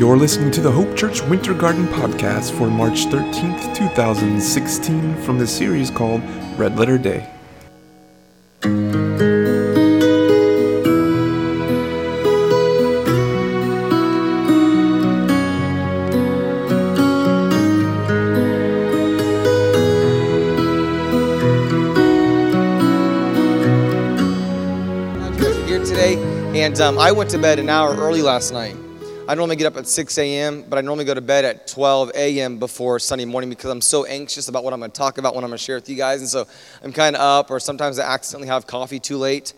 You're listening to the Hope Church Winter Garden podcast for March 13th, 2016, from the series called Red Letter Day. Today. And um, I went to bed an hour early last night. I normally get up at 6 a.m., but I normally go to bed at 12 a.m. before Sunday morning because I'm so anxious about what I'm going to talk about, what I'm going to share with you guys. And so I'm kind of up, or sometimes I accidentally have coffee too late.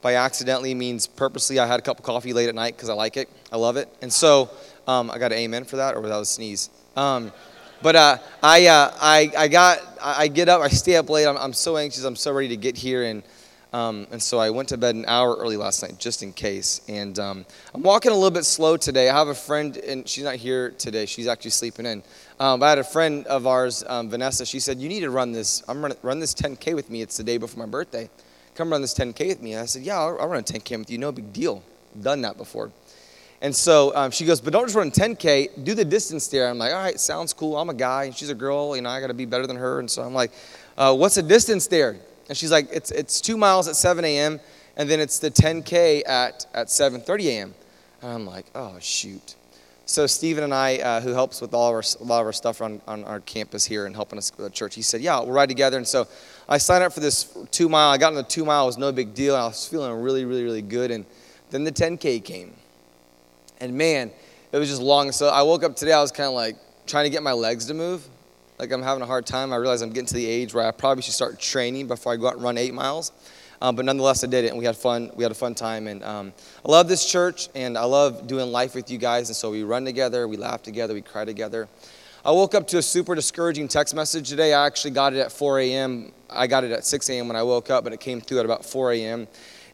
By accidentally means purposely, I had a cup of coffee late at night because I like it. I love it. And so um, I got an amen for that, or that a sneeze? Um, but uh, I, uh, I, I got, I get up, I stay up late. I'm, I'm so anxious. I'm so ready to get here. And um, and so I went to bed an hour early last night, just in case. And um, I'm walking a little bit slow today. I have a friend, and she's not here today. She's actually sleeping in. Um, but I had a friend of ours, um, Vanessa. She said, "You need to run this. I'm run, run this 10k with me. It's the day before my birthday. Come run this 10k with me." And I said, "Yeah, I'll, I'll run a 10k with you. No big deal. Done that before." And so um, she goes, but don't just run 10K, do the distance there. I'm like, all right, sounds cool. I'm a guy, and she's a girl, you know, I got to be better than her. And so I'm like, uh, what's the distance there? And she's like, it's, it's two miles at 7 a.m., and then it's the 10K at, at 7.30 a.m. And I'm like, oh, shoot. So Stephen and I, uh, who helps with all our, a lot of our stuff on, on our campus here and helping us with the church, he said, yeah, we'll ride together. And so I signed up for this two mile. I got on the two mile. It was no big deal. I was feeling really, really, really good. And then the 10K came. And man, it was just long. So I woke up today, I was kind of like trying to get my legs to move. Like I'm having a hard time. I realize I'm getting to the age where I probably should start training before I go out and run eight miles. Um, but nonetheless, I did it, and we had fun. We had a fun time, and um, I love this church, and I love doing life with you guys. And so we run together, we laugh together, we cry together. I woke up to a super discouraging text message today. I actually got it at 4 a.m. I got it at 6 a.m. when I woke up, but it came through at about 4 a.m.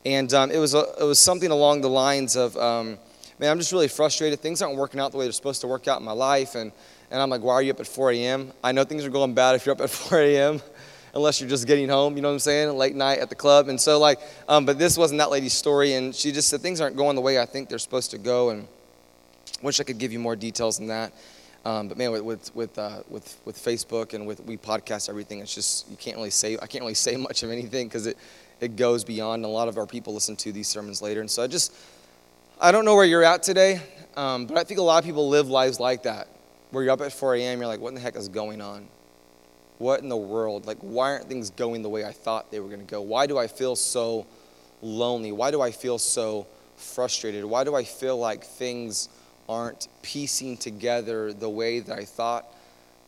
And um, it was a, it was something along the lines of, um, man, I'm just really frustrated. Things aren't working out the way they're supposed to work out in my life, and and I'm like, why are you up at 4 a.m.? I know things are going bad if you're up at 4 a.m. Unless you're just getting home, you know what I'm saying? Late night at the club. And so, like, um, but this wasn't that lady's story. And she just said things aren't going the way I think they're supposed to go. And wish I could give you more details than that. Um, but man, with with with, uh, with with Facebook and with we podcast everything, it's just you can't really say I can't really say much of anything because it it goes beyond. And a lot of our people listen to these sermons later, and so I just I don't know where you're at today, um, but I think a lot of people live lives like that, where you're up at 4 a.m. You're like, what in the heck is going on? What in the world? Like, why aren't things going the way I thought they were going to go? Why do I feel so lonely? Why do I feel so frustrated? Why do I feel like things aren't piecing together the way that I thought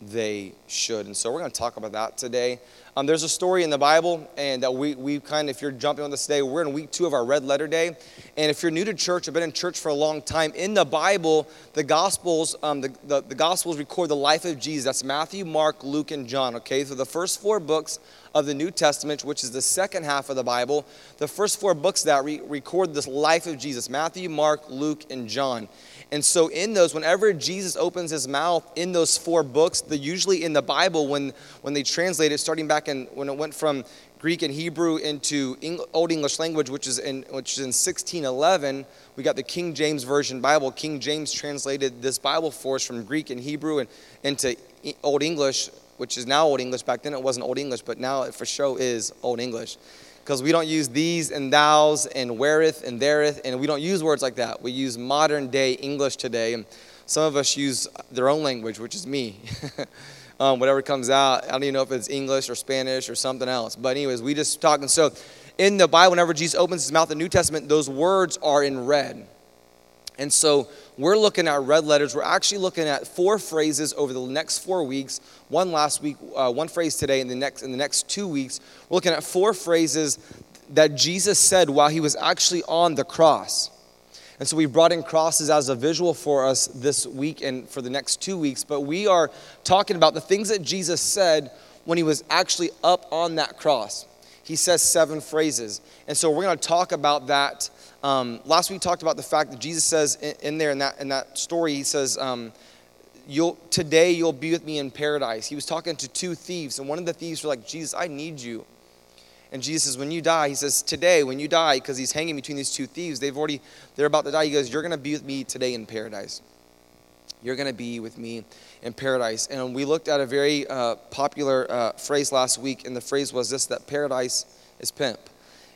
they should? And so we're going to talk about that today. Um, there's a story in the Bible, and that we, we kind of, if you're jumping on this today, we're in week two of our red letter day. And if you're new to church or been in church for a long time, in the Bible, the Gospels, um, the, the, the Gospels record the life of Jesus. That's Matthew, Mark, Luke, and John, okay? So the first four books of the New Testament, which is the second half of the Bible, the first four books that re- record this life of Jesus Matthew, Mark, Luke, and John. And so, in those, whenever Jesus opens his mouth in those four books, the usually in the Bible, when, when they translate it, starting back in when it went from Greek and Hebrew into Eng- Old English language, which is in which is in 1611, we got the King James Version Bible. King James translated this Bible for us from Greek and Hebrew and into Old English, which is now Old English. Back then it wasn't Old English, but now it for sure is Old English because we don't use these and thous and whereth and thereth, and we don't use words like that. We use modern day English today, and some of us use their own language, which is me. um, whatever comes out, I don't even know if it's English or Spanish or something else. But anyways, we just talk. And so, in the Bible, whenever Jesus opens his mouth in the New Testament, those words are in red. And so we're looking at red letters. We're actually looking at four phrases over the next four weeks. One last week, uh, one phrase today, and the next in the next two weeks, we're looking at four phrases that Jesus said while he was actually on the cross. And so we brought in crosses as a visual for us this week and for the next two weeks. But we are talking about the things that Jesus said when he was actually up on that cross. He says seven phrases. And so we're going to talk about that. Um, last week we talked about the fact that Jesus says in, in there in that, in that story, he says, um, you'll, Today you'll be with me in paradise. He was talking to two thieves, and one of the thieves were like, Jesus, I need you. And Jesus says, when you die, he says, today, when you die, because he's hanging between these two thieves, they've already, they're about to die. He goes, you're going to be with me today in paradise. You're going to be with me in paradise. And we looked at a very uh, popular uh, phrase last week, and the phrase was this that paradise is pimp.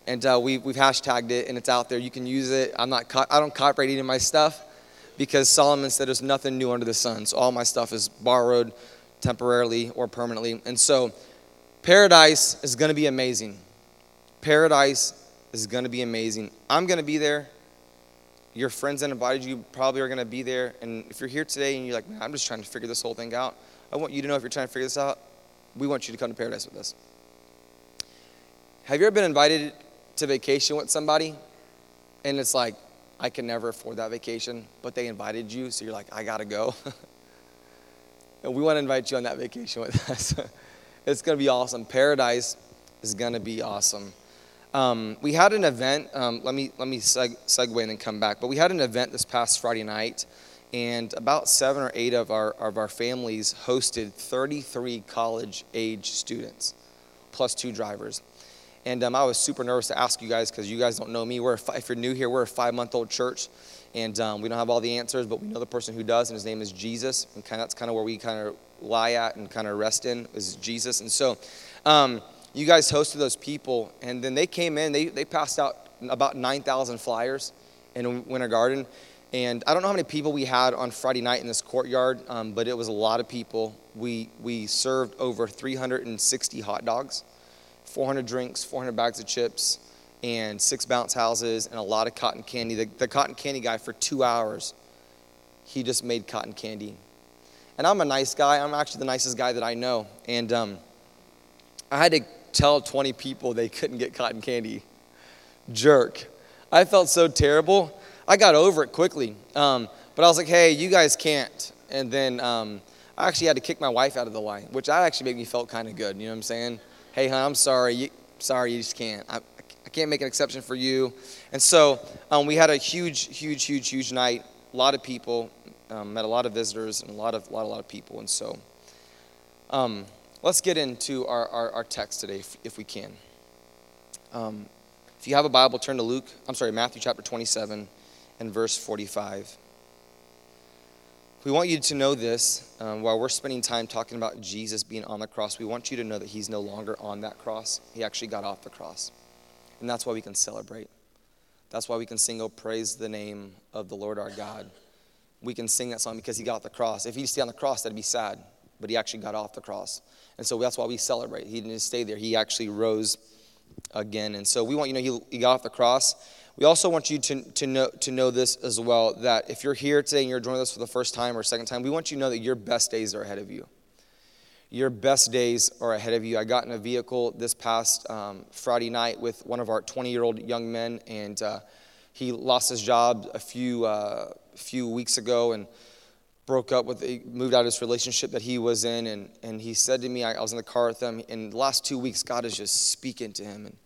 And uh, we, we've hashtagged it, and it's out there. You can use it. I'm not, co- I don't copyright any of my stuff because Solomon said there's nothing new under the sun. So all my stuff is borrowed temporarily or permanently. And so paradise is going to be amazing. Paradise is going to be amazing. I'm going to be there your friends that invited you probably are going to be there. And if you're here today and you're like, man, I'm just trying to figure this whole thing out, I want you to know if you're trying to figure this out, we want you to come to paradise with us. Have you ever been invited to vacation with somebody and it's like, I can never afford that vacation, but they invited you, so you're like, I gotta go. and we want to invite you on that vacation with us. it's gonna be awesome. Paradise is gonna be awesome. Um, we had an event. Um, let me let me seg- segue and then come back. But we had an event this past Friday night, and about seven or eight of our of our families hosted 33 college age students, plus two drivers. And um, I was super nervous to ask you guys because you guys don't know me. We're if you're new here, we're a five month old church, and um, we don't have all the answers, but we know the person who does, and his name is Jesus. And kind of, that's kind of where we kind of lie at and kind of rest in is Jesus. And so. Um, you guys hosted those people, and then they came in, they, they passed out about 9,000 flyers in Winter Garden. And I don't know how many people we had on Friday night in this courtyard, um, but it was a lot of people. We, we served over 360 hot dogs, 400 drinks, 400 bags of chips, and six bounce houses, and a lot of cotton candy. The, the cotton candy guy, for two hours, he just made cotton candy. And I'm a nice guy. I'm actually the nicest guy that I know. And um, I had to tell 20 people they couldn't get cotton candy. Jerk. I felt so terrible. I got over it quickly. Um, but I was like, hey, you guys can't. And then um, I actually had to kick my wife out of the line, which that actually made me felt kind of good. You know what I'm saying? Hey, hon, I'm sorry. You, sorry, you just can't. I, I can't make an exception for you. And so um, we had a huge, huge, huge, huge night. A lot of people, um, met a lot of visitors and a lot of, lot, a lot of people. And so, um, Let's get into our, our, our text today, if, if we can. Um, if you have a Bible, turn to Luke, I'm sorry, Matthew chapter 27 and verse 45. We want you to know this um, while we're spending time talking about Jesus being on the cross. We want you to know that he's no longer on that cross. He actually got off the cross. And that's why we can celebrate. That's why we can sing, Oh, praise the name of the Lord our God. We can sing that song because he got off the cross. If he stayed on the cross, that'd be sad but he actually got off the cross. And so that's why we celebrate. He didn't stay there, he actually rose again. And so we want you to know he, he got off the cross. We also want you to, to, know, to know this as well that if you're here today and you're joining us for the first time or second time, we want you to know that your best days are ahead of you. Your best days are ahead of you. I got in a vehicle this past um, Friday night with one of our 20 year old young men, and uh, he lost his job a few, uh, few weeks ago. And broke up with, moved out of his relationship that he was in. And, and he said to me, I, I was in the car with him, in the last two weeks, God is just speaking to him and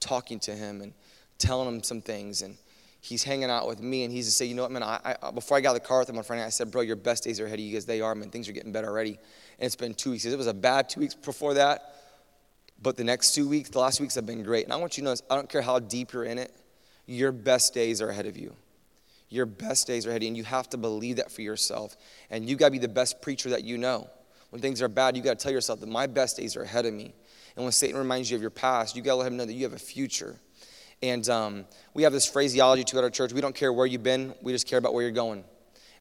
talking to him and telling him some things. And he's hanging out with me, and he's just saying, you know what, man, I, I, before I got the car with him on Friday I said, bro, your best days are ahead of you because they are, man. Things are getting better already. And it's been two weeks. It was a bad two weeks before that. But the next two weeks, the last weeks have been great. And I want you to know, I don't care how deep you're in it, your best days are ahead of you. Your best days are ahead, of you, and you have to believe that for yourself. And you got to be the best preacher that you know. When things are bad, you got to tell yourself that my best days are ahead of me. And when Satan reminds you of your past, you got to let him know that you have a future. And um, we have this phraseology too at our church. We don't care where you've been, we just care about where you're going.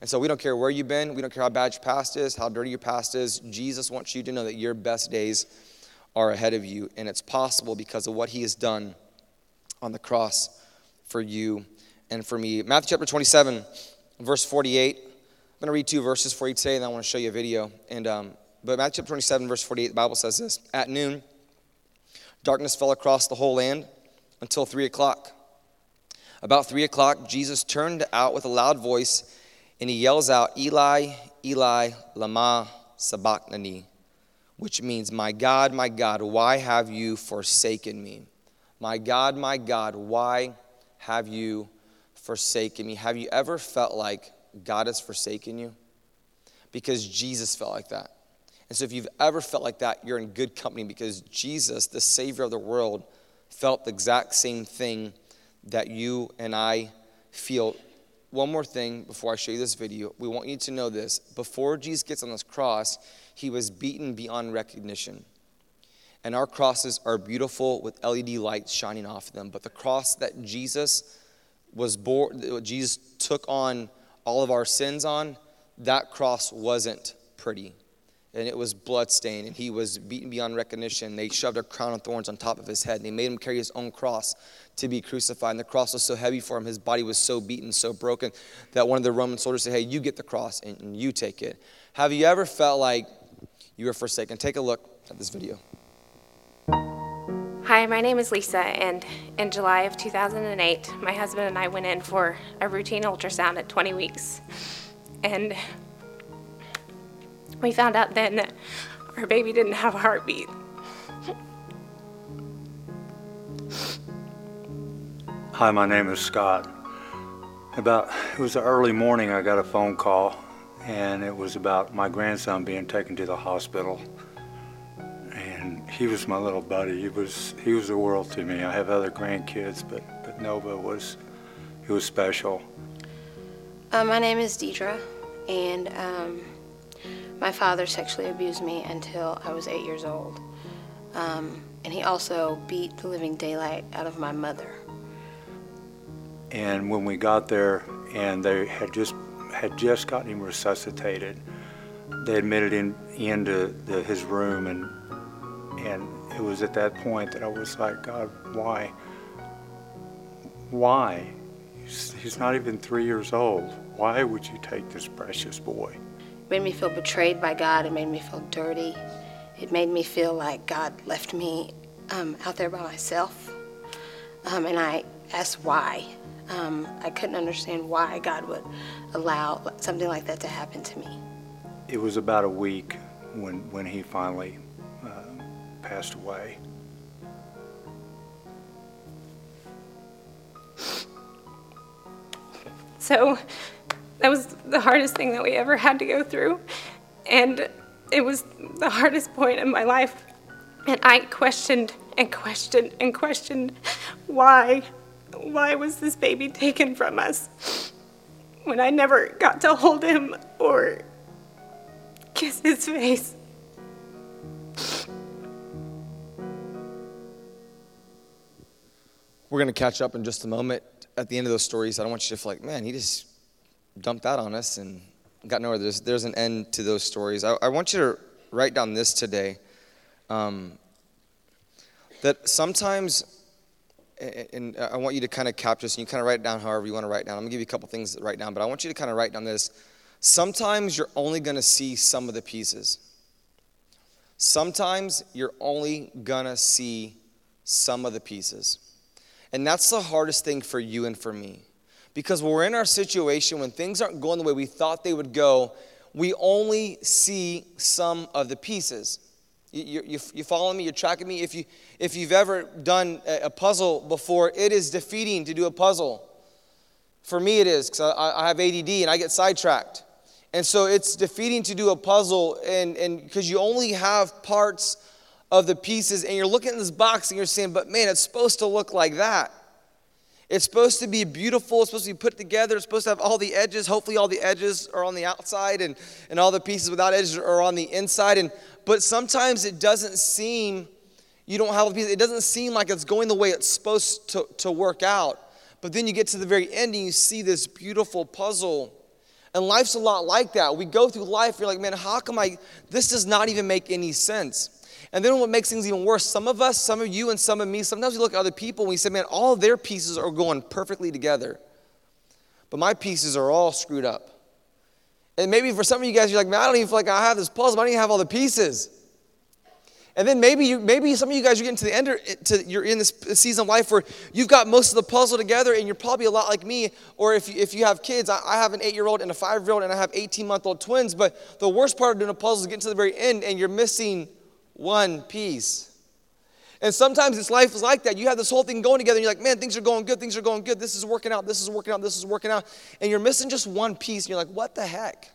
And so we don't care where you've been, we don't care how bad your past is, how dirty your past is. Jesus wants you to know that your best days are ahead of you. And it's possible because of what he has done on the cross for you and for me. Matthew chapter 27, verse 48. I'm going to read two verses for you today, and I want to show you a video. And um, but Matthew chapter 27, verse 48, the Bible says this: At noon, darkness fell across the whole land until three o'clock. About three o'clock, Jesus turned out with a loud voice, and he yells out, "Eli, Eli, lama sabachthani," which means, "My God, my God, why have you forsaken me? My God, my God, why have you?" forsaken me. Have you ever felt like God has forsaken you? Because Jesus felt like that. And so if you've ever felt like that, you're in good company because Jesus, the Savior of the world, felt the exact same thing that you and I feel one more thing before I show you this video. We want you to know this. Before Jesus gets on this cross, he was beaten beyond recognition. And our crosses are beautiful with LED lights shining off them. But the cross that Jesus was born, Jesus took on all of our sins on, that cross wasn't pretty and it was bloodstained, and he was beaten beyond recognition. They shoved a crown of thorns on top of his head, and they made him carry his own cross to be crucified. And the cross was so heavy for him, his body was so beaten, so broken, that one of the Roman soldiers said, Hey, you get the cross and you take it. Have you ever felt like you were forsaken? Take a look at this video. Hi, my name is Lisa, and in July of 2008, my husband and I went in for a routine ultrasound at 20 weeks. And we found out then that our baby didn't have a heartbeat. Hi, my name is Scott. About it was the early morning I got a phone call and it was about my grandson being taken to the hospital. And he was my little buddy. He was he was the world to me. I have other grandkids, but but Nova was he was special. Uh, my name is Deidre, and um, my father sexually abused me until I was eight years old. Um, and he also beat the living daylight out of my mother. And when we got there, and they had just had just gotten him resuscitated, they admitted him into the, his room, and and it was at that point that I was like, God, why? Why? He's, he's not even three years old. Why would you take this precious boy? It made me feel betrayed by God. It made me feel dirty. It made me feel like God left me um, out there by myself. Um, and I asked why. Um, I couldn't understand why God would allow something like that to happen to me. It was about a week when, when he finally uh, passed away. So that was the hardest thing that we ever had to go through. And it was the hardest point in my life. And I questioned and questioned and questioned why. Why was this baby taken from us when I never got to hold him or kiss his face? We're going to catch up in just a moment. At the end of those stories, I don't want you to feel like, man, he just dumped that on us and got nowhere. There's, there's an end to those stories. I, I want you to write down this today um, that sometimes, and I want you to kind of capture this, and you kind of write it down however you want to write down. I'm going to give you a couple things to write down, but I want you to kind of write down this. Sometimes you're only going to see some of the pieces. Sometimes you're only going to see some of the pieces. And that's the hardest thing for you and for me. Because when we're in our situation, when things aren't going the way we thought they would go, we only see some of the pieces. You, you, you follow me? You're tracking me? If, you, if you've ever done a puzzle before, it is defeating to do a puzzle. For me, it is, because I, I have ADD and I get sidetracked. And so it's defeating to do a puzzle, and because you only have parts of the pieces, and you're looking at this box and you're saying, but man, it's supposed to look like that. It's supposed to be beautiful. It's supposed to be put together. It's supposed to have all the edges. Hopefully, all the edges are on the outside and, and all the pieces without edges are on the inside. And, but sometimes it doesn't seem, you don't have the pieces, it doesn't seem like it's going the way it's supposed to, to work out. But then you get to the very end and you see this beautiful puzzle. And life's a lot like that. We go through life, you're like, man, how come I, this does not even make any sense. And then what makes things even worse, some of us, some of you, and some of me, sometimes we look at other people and we say, man, all their pieces are going perfectly together. But my pieces are all screwed up. And maybe for some of you guys, you're like, man, I don't even feel like I have this puzzle. I don't even have all the pieces. And then maybe you, maybe some of you guys are getting to the end, to, you're in this season of life where you've got most of the puzzle together, and you're probably a lot like me. Or if you, if you have kids, I, I have an eight-year-old and a five-year-old, and I have 18-month-old twins. But the worst part of doing a puzzle is getting to the very end, and you're missing one piece. And sometimes it's life is like that. You have this whole thing going together, and you're like, man, things are going good, things are going good, this is working out, this is working out, this is working out. And you're missing just one piece, and you're like, what the heck?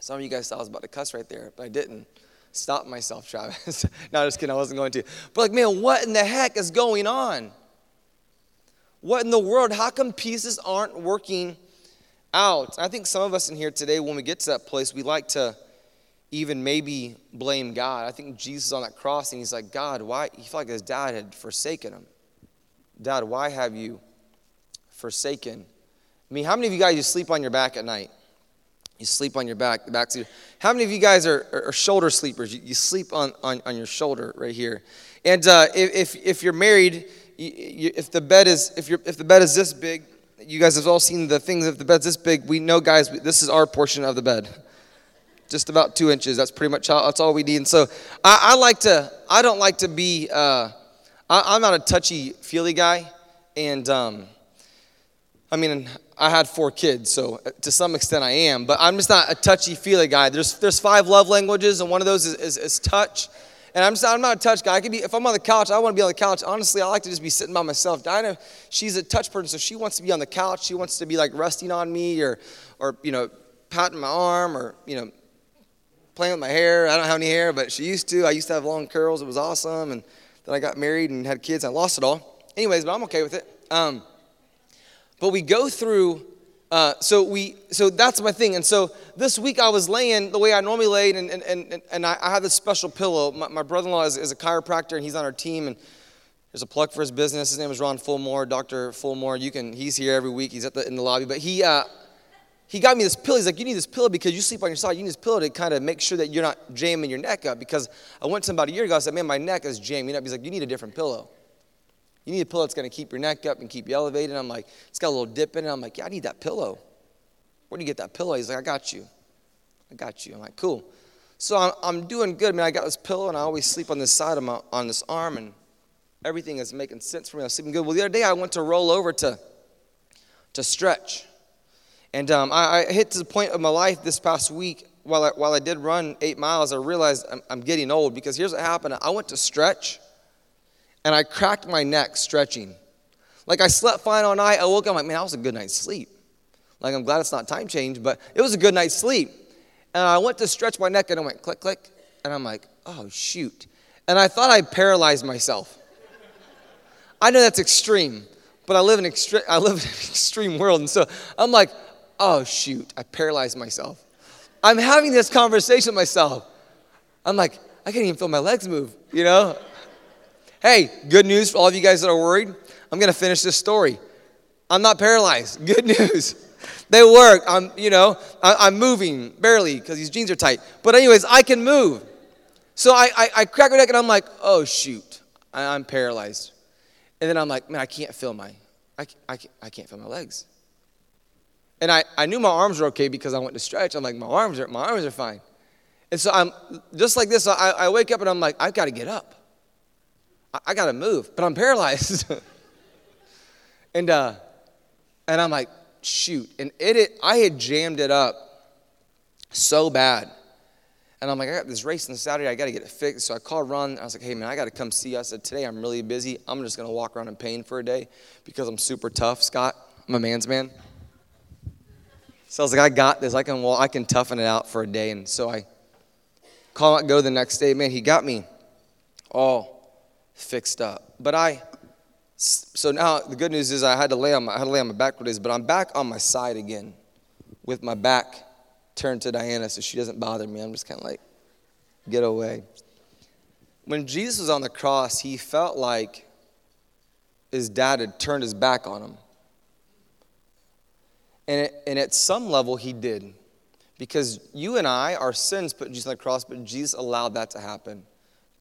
Some of you guys thought I was about to cuss right there, but I didn't. Stop myself, Travis. no, just kidding, I wasn't going to. But like, man, what in the heck is going on? What in the world? How come pieces aren't working out. I think some of us in here today, when we get to that place, we like to even maybe blame God. I think Jesus on that cross, and he's like, God, why? He felt like his dad had forsaken him. Dad, why have you forsaken me? How many of you guys you sleep on your back at night? You sleep on your back, the back seat. How many of you guys are, are, are shoulder sleepers? You, you sleep on, on, on, your shoulder right here. And uh, if, if you're married, you, you, if the bed is if, you're, if the bed is this big, you guys have all seen the things. If the bed's this big, we know, guys, this is our portion of the bed just about two inches. That's pretty much all, that's all we need. And so I, I like to, I don't like to be, uh, I, am not a touchy feely guy. And um, I mean, I had four kids, so to some extent I am, but I'm just not a touchy feely guy. There's, there's five love languages, and one of those is, is, is touch. And I'm, just, I'm not a touch guy. I can be, if I'm on the couch, I want to be on the couch. Honestly, I like to just be sitting by myself. Dinah, she's a touch person, so she wants to be on the couch. She wants to be like resting on me or, or you know, patting my arm or, you know, playing with my hair. I don't have any hair, but she used to. I used to have long curls. It was awesome. And then I got married and had kids. And I lost it all. Anyways, but I'm okay with it. Um, but we go through. Uh, so we, so that's my thing. And so this week I was laying the way I normally lay, and and and, and I, I had this special pillow. My, my brother-in-law is, is a chiropractor, and he's on our team. And there's a plug for his business. His name is Ron Fulmore, Doctor Fulmore. You can. He's here every week. He's at the in the lobby. But he, uh, he got me this pillow. He's like, You need this pillow because you sleep on your side. You need this pillow to kind of make sure that you're not jamming your neck up. Because I went to him about a year ago. I said, Man, my neck is jamming up. He's like, You need a different pillow. You need a pillow that's going to keep your neck up and keep you elevated. I'm like, It's got a little dip in it. I'm like, Yeah, I need that pillow. Where do you get that pillow? He's like, I got you. I got you. I'm like, Cool. So I'm, I'm doing good. I mean, I got this pillow and I always sleep on this side of my, on this arm and everything is making sense for me. I'm sleeping good. Well, the other day I went to roll over to, to stretch. And um, I, I, hit to the point of my life this past week while I, while I did run eight miles, I realized I'm, I'm getting old because here's what happened. I went to stretch and I cracked my neck stretching. Like I slept fine all night. I woke up, I'm like, man, that was a good night's sleep. Like I'm glad it's not time change, but it was a good night's sleep. And I went to stretch my neck and I went click, click. And I'm like, oh, shoot. And I thought I paralyzed myself. I know that's extreme, but I live in, extre- I live in an extreme world. And so I'm like, oh, shoot, I paralyzed myself. I'm having this conversation with myself. I'm like, I can't even feel my legs move, you know? Hey, good news for all of you guys that are worried. I'm gonna finish this story. I'm not paralyzed. Good news. They work. I'm, you know, I, am moving barely because these jeans are tight. But anyways, I can move. So I, I, I crack my neck and I'm like, oh shoot, I, I'm paralyzed. And then I'm like, man, I can't feel my, I, I, I can't feel my legs. And I, I knew my arms were okay because I went to stretch. I'm like, my arms are, my arms are fine. And so I'm just like this. I, I wake up and I'm like, I've got to get up. I, I got to move, but I'm paralyzed. and, uh, and I'm like, shoot. And it, it, I had jammed it up so bad. And I'm like, I got this race on Saturday. I got to get it fixed. So I called Ron. I was like, hey, man, I got to come see you. I said, today I'm really busy. I'm just going to walk around in pain for a day because I'm super tough, Scott. I'm a man's man. So I was like, I got this. I can, well, I can toughen it out for a day. And so I call out, go the next day. Man, he got me all fixed up. But I, so now the good news is I had to lay on my, I had to lay on my back for days, but I'm back on my side again with my back turned to Diana so she doesn't bother me. I'm just kind of like, get away. When Jesus was on the cross, he felt like his dad had turned his back on him. And, it, and at some level, he did. Because you and I, our sins put Jesus on the cross, but Jesus allowed that to happen.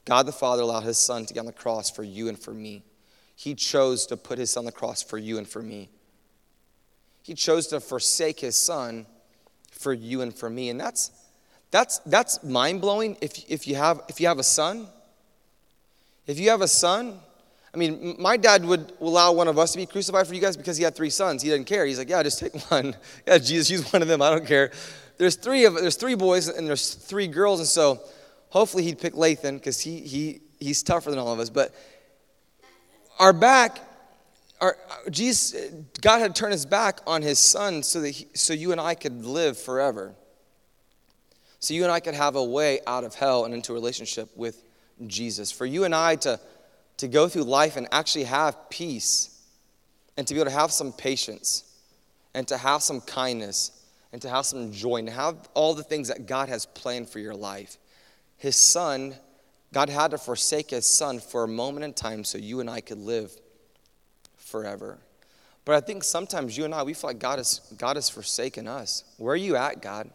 God the Father allowed his son to get on the cross for you and for me. He chose to put his son on the cross for you and for me. He chose to forsake his son for you and for me. And that's that's that's mind-blowing if, if you have if you have a son. If you have a son, I mean, my dad would allow one of us to be crucified for you guys because he had three sons. He didn't care. He's like, yeah, just take one. yeah, Jesus, use one of them. I don't care. There's three of there's three boys and there's three girls, and so hopefully he'd pick Lathan because he he he's tougher than all of us. But our back, our Jesus, God had turned his back on his son so that he, so you and I could live forever. So you and I could have a way out of hell and into a relationship with Jesus. For you and I to to go through life and actually have peace and to be able to have some patience and to have some kindness and to have some joy and have all the things that God has planned for your life. His son, God had to forsake his son for a moment in time so you and I could live forever. But I think sometimes you and I, we feel like God has, God has forsaken us. Where are you at, God?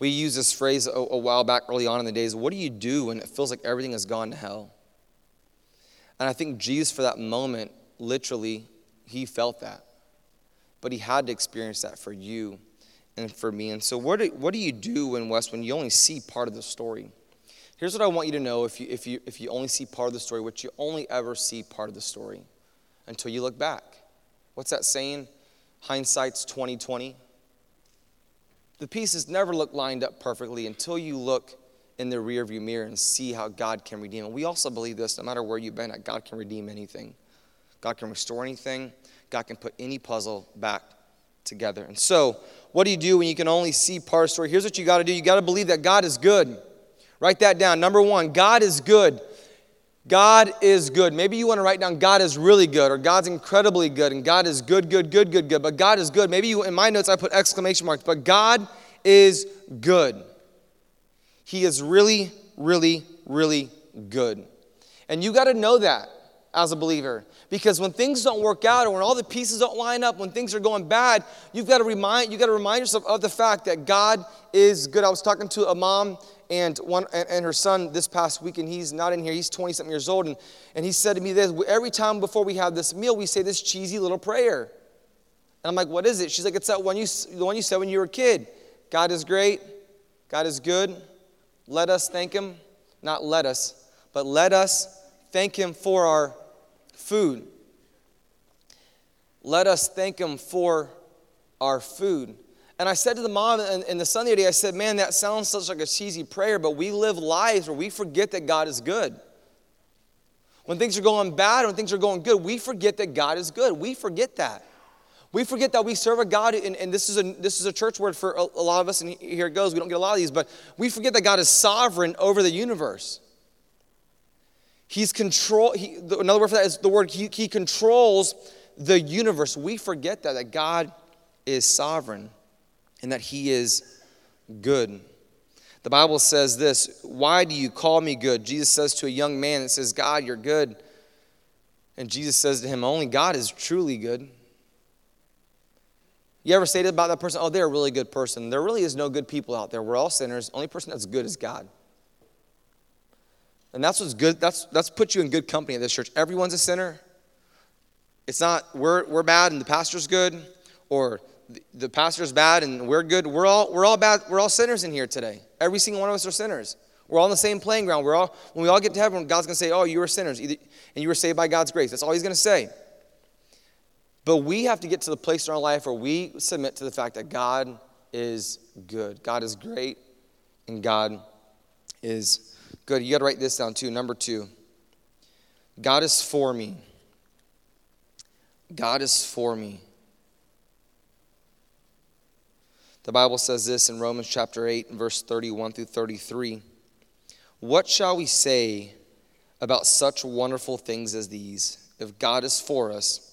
We used this phrase a, a while back early on in the days what do you do when it feels like everything has gone to hell? And I think Jesus, for that moment, literally, he felt that. But he had to experience that for you and for me. And so, what do, what do you do in West when you only see part of the story? Here's what I want you to know if you, if, you, if you only see part of the story, which you only ever see part of the story until you look back. What's that saying? Hindsight's 2020. The pieces never look lined up perfectly until you look in the rearview mirror and see how God can redeem. And we also believe this no matter where you've been God can redeem anything. God can restore anything. God can put any puzzle back together. And so, what do you do when you can only see part of the story? Here's what you got to do you got to believe that God is good. Write that down. Number one, God is good. God is good. Maybe you want to write down God is really good or God's incredibly good and God is good, good, good, good, good. But God is good. Maybe you, in my notes I put exclamation marks, but God is good. He is really, really, really good. And you got to know that as a believer. Because when things don't work out or when all the pieces don't line up, when things are going bad, you've got to remind you got to remind yourself of the fact that God is good. I was talking to a mom and one and her son this past week, and he's not in here. He's 20 something years old, and, and he said to me this every time before we have this meal, we say this cheesy little prayer. And I'm like, what is it? She's like, it's that one you the one you said when you were a kid. God is great, God is good, let us thank Him. Not let us, but let us thank Him for our food. Let us thank Him for our food. And I said to the mom and the Sunday day, I said, Man, that sounds such like a cheesy prayer, but we live lives where we forget that God is good. When things are going bad, when things are going good, we forget that God is good. We forget that. We forget that we serve a God, and, and this, is a, this is a church word for a, a lot of us, and here it goes. We don't get a lot of these, but we forget that God is sovereign over the universe. He's control. He, another word for that is the word he, he controls the universe. We forget that that God is sovereign and that He is good. The Bible says this: Why do you call me good? Jesus says to a young man that says, "God, you're good," and Jesus says to him, "Only God is truly good." You ever say about that person, oh, they're a really good person? There really is no good people out there. We're all sinners. Only person that's good is God. And that's what's good. That's that's put you in good company at this church. Everyone's a sinner. It's not we're we're bad and the pastor's good, or the, the pastor's bad and we're good. We're all we're all bad. We're all sinners in here today. Every single one of us are sinners. We're all on the same playing ground. We're all when we all get to heaven, God's gonna say, "Oh, you were sinners, Either, and you were saved by God's grace." That's all He's gonna say. But we have to get to the place in our life where we submit to the fact that God is good. God is great, and God is good. You got to write this down too. Number two God is for me. God is for me. The Bible says this in Romans chapter 8, verse 31 through 33. What shall we say about such wonderful things as these? If God is for us,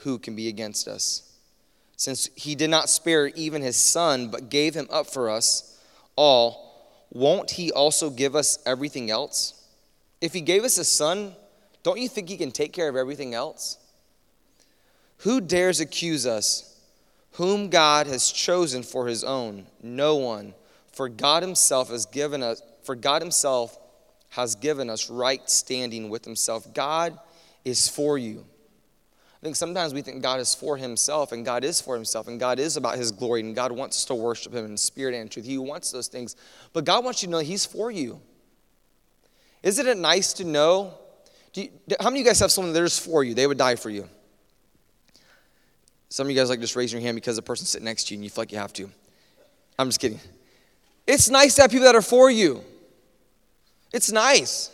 who can be against us? Since he did not spare even his son, but gave him up for us all, won't he also give us everything else? If he gave us a son, don't you think he can take care of everything else? Who dares accuse us, whom God has chosen for his own? No one. For God himself has given us, for God himself has given us right standing with himself. God is for you. I think sometimes we think God is for himself, and God is for himself, and God is about his glory, and God wants us to worship him in spirit and truth. He wants those things. But God wants you to know he's for you. Isn't it nice to know? You, how many of you guys have someone that is for you? They would die for you. Some of you guys like just raise your hand because the person sitting next to you and you feel like you have to. I'm just kidding. It's nice to have people that are for you. It's nice.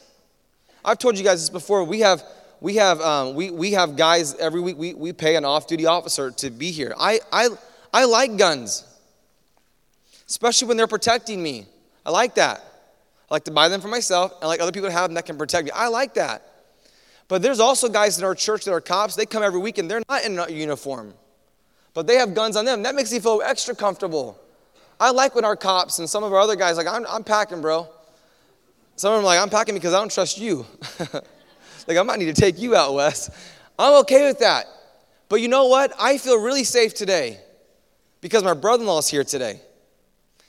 I've told you guys this before. We have we have, um, we, we have guys every week, we, we pay an off duty officer to be here. I, I, I like guns, especially when they're protecting me. I like that. I like to buy them for myself, and I like other people to have them that can protect me. I like that. But there's also guys in our church that are cops. They come every week and they're not in a uniform. but they have guns on them. That makes me feel extra comfortable. I like when our cops and some of our other guys, like, I'm, I'm packing, bro. Some of them are like, I'm packing because I don't trust you. like, I might need to take you out, Wes. I'm okay with that. But you know what? I feel really safe today because my brother in law is here today.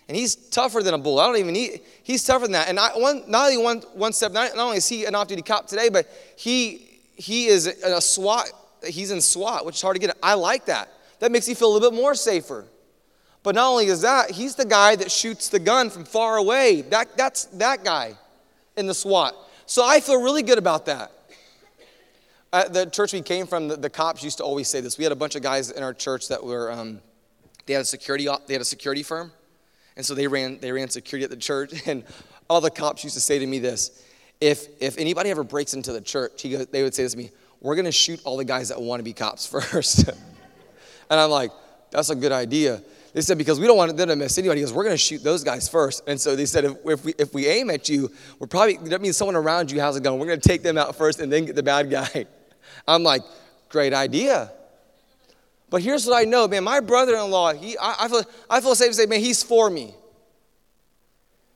And he's tougher than a bull. I don't even need, he's tougher than that. And I, one, not only one, one step, not, not only is he an off duty cop today, but he, he is a SWAT, he's in SWAT, which is hard to get. I like that. That makes me feel a little bit more safer. But not only is that, he's the guy that shoots the gun from far away. That, that's that guy in the SWAT. So I feel really good about that. At the church we came from, the, the, cops used to always say this. We had a bunch of guys in our church that were, um, they had a security, they had a security firm, and so they ran, they ran security at the church. And all the cops used to say to me this: If if anybody ever breaks into the church, he goes, they would say this to me, "We're going to shoot all the guys that want to be cops first. and I'm like, "That's a good idea." They said, because we don't want them to miss anybody. Because we're going to shoot those guys first. And so they said, if, if, we, if we aim at you, we're probably, that means someone around you has a gun. We're going to take them out first and then get the bad guy. I'm like, great idea. But here's what I know, man. My brother-in-law, he, I, I, feel, I feel safe to say, man, he's for me.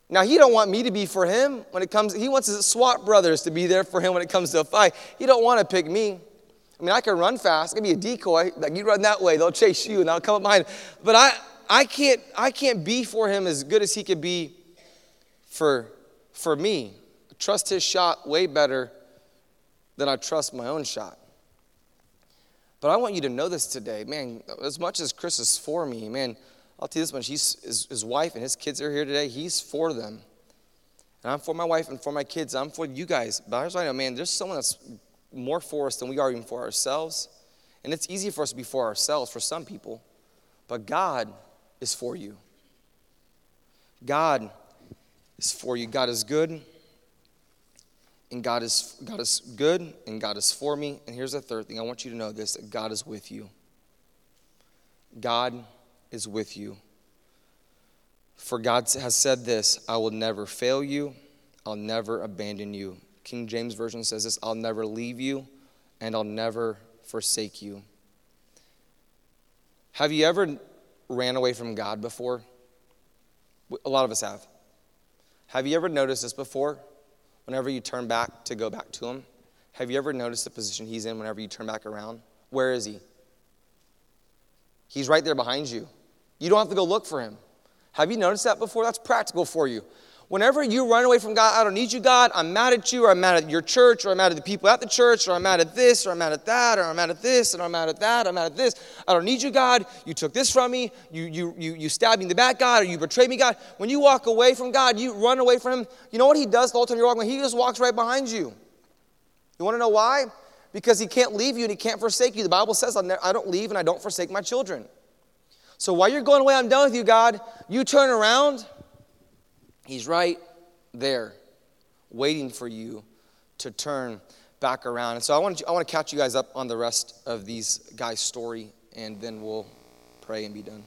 Now he don't want me to be for him when it comes. He wants his SWAT brothers to be there for him when it comes to a fight. He don't want to pick me. I mean, I can run fast. I can be a decoy. Like you run that way, they'll chase you, and I'll come up behind. But I, I can't, I can't be for him as good as he could be for, for me. I trust his shot way better than I trust my own shot. But I want you to know this today. Man, as much as Chris is for me, man, I'll tell you this much. He's, his, his wife and his kids are here today. He's for them. And I'm for my wife and for my kids. I'm for you guys. But here's what I know, man, there's someone that's more for us than we are even for ourselves. And it's easy for us to be for ourselves for some people. But God is for you. God is for you. God is good. And God is, God is good and God is for me. And here's the third thing I want you to know this that God is with you. God is with you. For God has said this I will never fail you, I'll never abandon you. King James Version says this I'll never leave you, and I'll never forsake you. Have you ever ran away from God before? A lot of us have. Have you ever noticed this before? Whenever you turn back to go back to Him, have you ever noticed the position He's in whenever you turn back around? Where is He? He's right there behind you. You don't have to go look for Him. Have you noticed that before? That's practical for you. Whenever you run away from God, I don't need you, God, I'm mad at you, or I'm mad at your church, or I'm mad at the people at the church, or I'm mad at this, or I'm mad at that, or I'm mad at this, and I'm mad at that, I'm mad at this. I don't need you, God. You took this from me. You, you, you, you stabbed me in the back, God, or you betrayed me, God. When you walk away from God, you run away from Him. You know what He does the whole time you're walking? He just walks right behind you. You want to know why? Because He can't leave you and He can't forsake you. The Bible says, I don't leave and I don't forsake my children. So while you're going away, I'm done with you, God. You turn around, He's right there waiting for you to turn back around. And so I want, to, I want to catch you guys up on the rest of these guys' story, and then we'll pray and be done.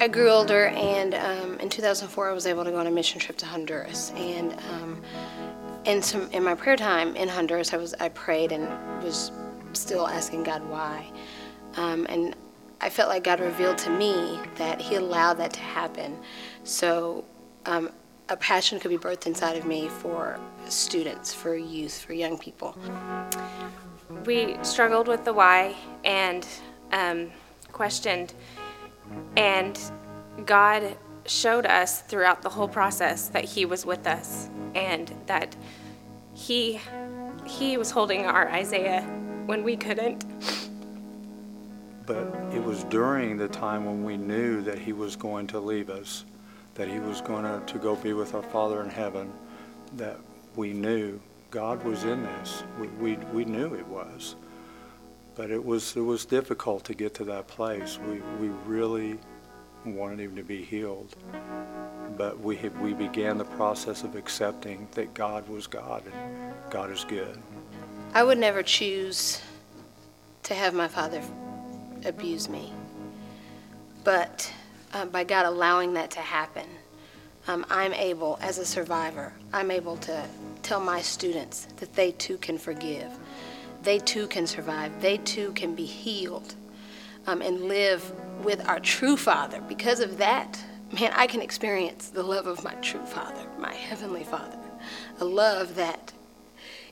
I grew older, and um, in 2004, I was able to go on a mission trip to Honduras. And um, in, some, in my prayer time in Honduras, I, was, I prayed and was still asking God why. Um, and I felt like God revealed to me that He allowed that to happen so um, a passion could be birthed inside of me for students, for youth, for young people. We struggled with the why and um, questioned, and God showed us throughout the whole process that He was with us and that He He was holding our Isaiah when we couldn't but it was during the time when we knew that he was going to leave us, that he was going to, to go be with our Father in heaven, that we knew God was in this. We, we, we knew it was. But it was, it was difficult to get to that place. We, we really wanted him to be healed. But we, we began the process of accepting that God was God and God is good. I would never choose to have my father abuse me. But uh, by God allowing that to happen, um, I'm able, as a survivor, I'm able to tell my students that they too can forgive. they too can survive. They too can be healed um, and live with our true Father. Because of that, man, I can experience the love of my true Father, my Heavenly Father. A love that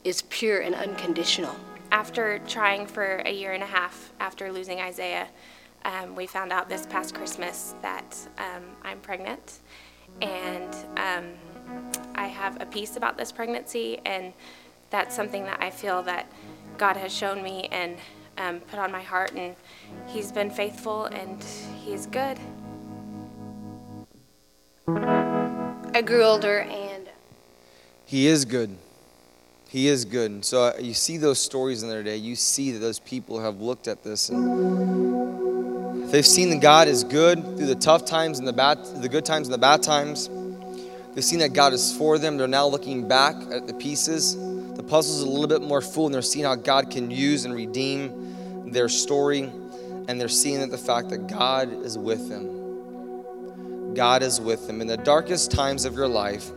is pure and unconditional. After trying for a year and a half after losing Isaiah, um, we found out this past Christmas that um, I'm pregnant. And um, I have a peace about this pregnancy, and that's something that I feel that God has shown me and um, put on my heart, and He's been faithful and He's good. I grew older and He is good. He is good. And so uh, you see those stories in their day. You see that those people have looked at this and they've seen that God is good through the tough times and the bad, the good times and the bad times. They've seen that God is for them. They're now looking back at the pieces. The puzzle's a little bit more full, and they're seeing how God can use and redeem their story. And they're seeing that the fact that God is with them. God is with them. In the darkest times of your life,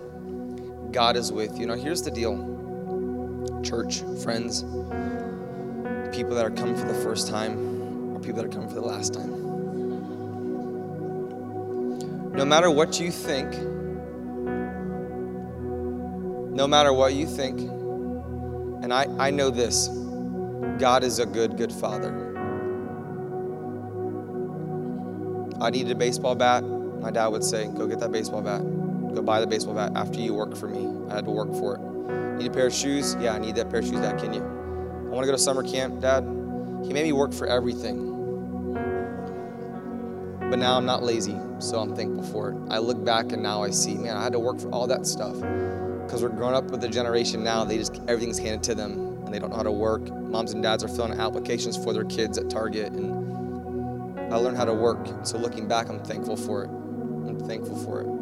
God is with you. Now, here's the deal church, friends, people that are coming for the first time, or people that are coming for the last time. No matter what you think, no matter what you think, and I, I know this God is a good, good father. I needed a baseball bat. My dad would say, Go get that baseball bat. Go buy the baseball bat after you work for me. I had to work for it. Need a pair of shoes? Yeah, I need that pair of shoes, Dad. Can you? I want to go to summer camp, Dad. He made me work for everything. But now I'm not lazy, so I'm thankful for it. I look back and now I see, man, I had to work for all that stuff. Because we're growing up with a generation now, they just everything's handed to them and they don't know how to work. Moms and dads are filling out applications for their kids at Target and I learned how to work. So looking back, I'm thankful for it. I'm thankful for it.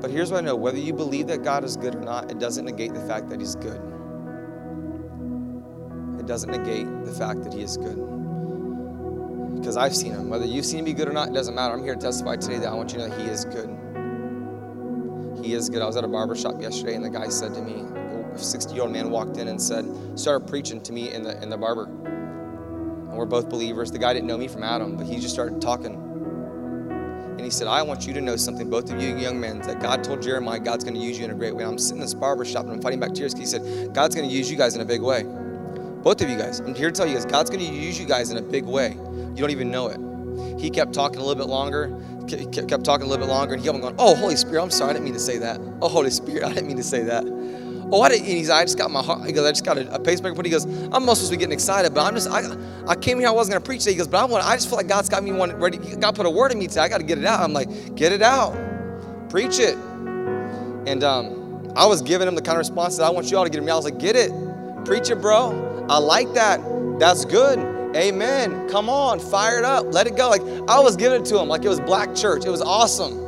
But here's what I know whether you believe that God is good or not, it doesn't negate the fact that He's good. It doesn't negate the fact that He is good. Because I've seen Him. Whether you've seen Him be good or not, it doesn't matter. I'm here to testify today that I want you to know that He is good. He is good. I was at a barber shop yesterday, and the guy said to me, a 60 year old man walked in and said, started preaching to me in the, in the barber. And we're both believers. The guy didn't know me from Adam, but he just started talking and he said, I want you to know something, both of you young men, that God told Jeremiah God's going to use you in a great way. I'm sitting in this barber shop and I'm fighting back tears because he said, God's going to use you guys in a big way. Both of you guys. I'm here to tell you guys, God's going to use you guys in a big way. You don't even know it. He kept talking a little bit longer, kept talking a little bit longer, and he kept going, Oh, Holy Spirit, I'm sorry, I didn't mean to say that. Oh, Holy Spirit, I didn't mean to say that. Oh, I didn't. He's, I just got my heart. He goes, I just got a, a pacemaker put. He goes, I'm not supposed to be getting excited, but I'm just, I, I came here. I wasn't gonna preach today. He goes, but I want. I just feel like God's got me one ready. God put a word in me today. I got to get it out. I'm like, get it out, preach it. And um, I was giving him the kind of response that I want you all to get him. I was like, get it, preach it, bro. I like that. That's good. Amen. Come on, fire it up. Let it go. Like I was giving it to him like it was black church. It was awesome.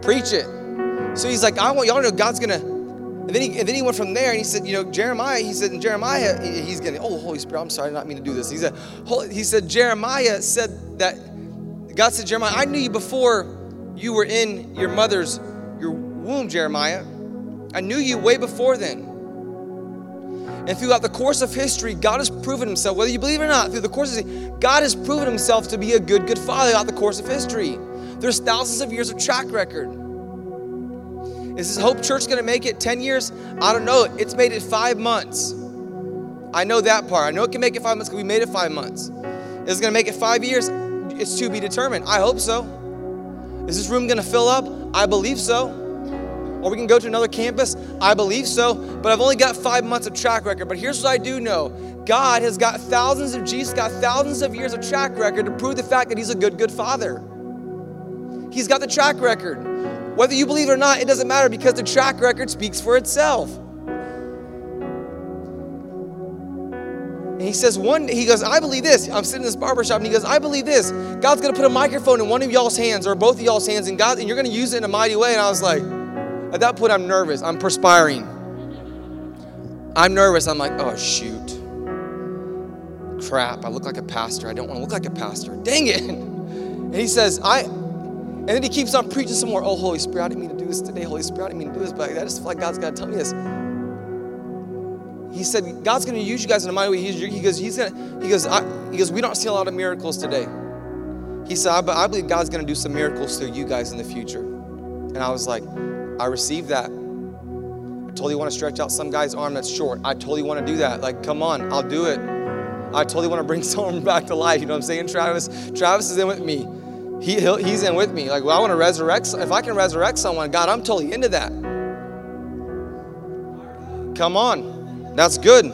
Preach it. So he's like, I want y'all to know God's gonna and then, he, and then he went from there and he said, you know, Jeremiah, he said, in Jeremiah, he's getting, oh, Holy Spirit, I'm sorry, I did not mean to do this. He said, he said, Jeremiah said that, God said, Jeremiah, I knew you before you were in your mother's, your womb, Jeremiah. I knew you way before then. And throughout the course of history, God has proven himself, whether you believe it or not, through the course of history, God has proven himself to be a good, good father throughout the course of history. There's thousands of years of track record. Is this Hope Church going to make it 10 years? I don't know. It's made it five months. I know that part. I know it can make it five months because we made it five months. Is it going to make it five years? It's to be determined. I hope so. Is this room going to fill up? I believe so. Or we can go to another campus? I believe so. But I've only got five months of track record. But here's what I do know God has got thousands of, Jesus got thousands of years of track record to prove the fact that He's a good, good Father. He's got the track record. Whether you believe it or not, it doesn't matter because the track record speaks for itself. And he says, one, he goes, I believe this. I'm sitting in this barber shop and he goes, I believe this. God's gonna put a microphone in one of y'all's hands or both of y'all's hands, and God, and you're gonna use it in a mighty way. And I was like, at that point, I'm nervous. I'm perspiring. I'm nervous. I'm like, oh shoot. Crap, I look like a pastor. I don't want to look like a pastor. Dang it. And he says, I and then he keeps on preaching some more. Oh, Holy Spirit, I didn't mean to do this today. Holy Spirit, I didn't mean to do this, but I just feel like God's got to tell me this. he said, God's going to use you guys in a mighty way. He, goes, he's gonna, he goes, he goes, we don't see a lot of miracles today. He said, I, I believe God's going to do some miracles through you guys in the future. And I was like, I received that. I totally want to stretch out some guy's arm that's short. I totally want to do that. Like, come on, I'll do it. I totally want to bring someone back to life. You know what I'm saying? Travis, Travis is in with me. He, he's in with me. Like, well, I want to resurrect. If I can resurrect someone, God, I'm totally into that. Come on. That's good.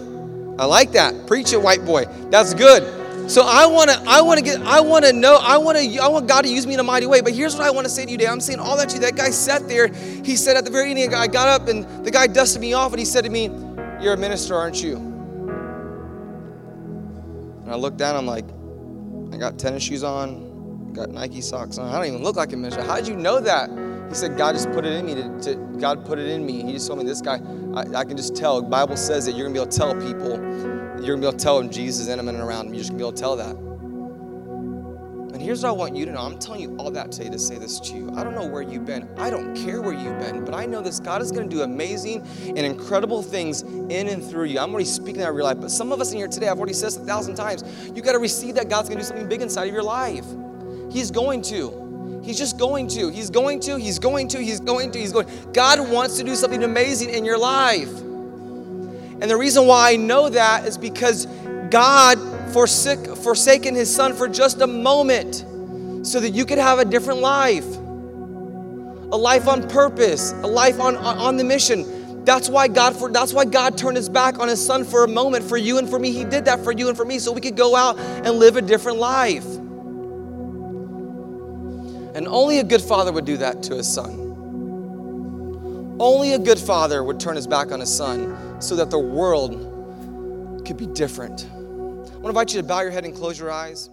I like that. Preach it, white boy. That's good. So I want to, I want to get, I want to know, I want to, I want God to use me in a mighty way. But here's what I want to say to you today. I'm saying all that to you. That guy sat there. He said at the very end, I got up and the guy dusted me off and he said to me, "You're a minister, aren't you?" And I looked down. I'm like, I got tennis shoes on, got Nike socks on. I don't even look like a minister. How did you know that? He said, God just put it in me. To, to God put it in me. He just told me this guy. I, I can just tell. The Bible says that you're gonna be able to tell people you're gonna be able to tell them Jesus is in them and around them. You're just gonna be able to tell that. And here's what I want you to know. I'm telling you all that today to say this to you. I don't know where you've been. I don't care where you've been, but I know this God is gonna do amazing and incredible things in and through you. I'm already speaking that in real life, but some of us in here today, I've already said this a thousand times. You gotta receive that God's gonna do something big inside of your life. He's going to. He's just going to. He's going to. He's going to. He's going to. He's going. God wants to do something amazing in your life. And the reason why I know that is because God forsook, forsaken his son for just a moment so that you could have a different life. A life on purpose, a life on, on the mission. That's why God for that's why God turned his back on his son for a moment for you and for me. He did that for you and for me so we could go out and live a different life. And only a good father would do that to his son. Only a good father would turn his back on his son so that the world could be different. I want to invite you to bow your head and close your eyes.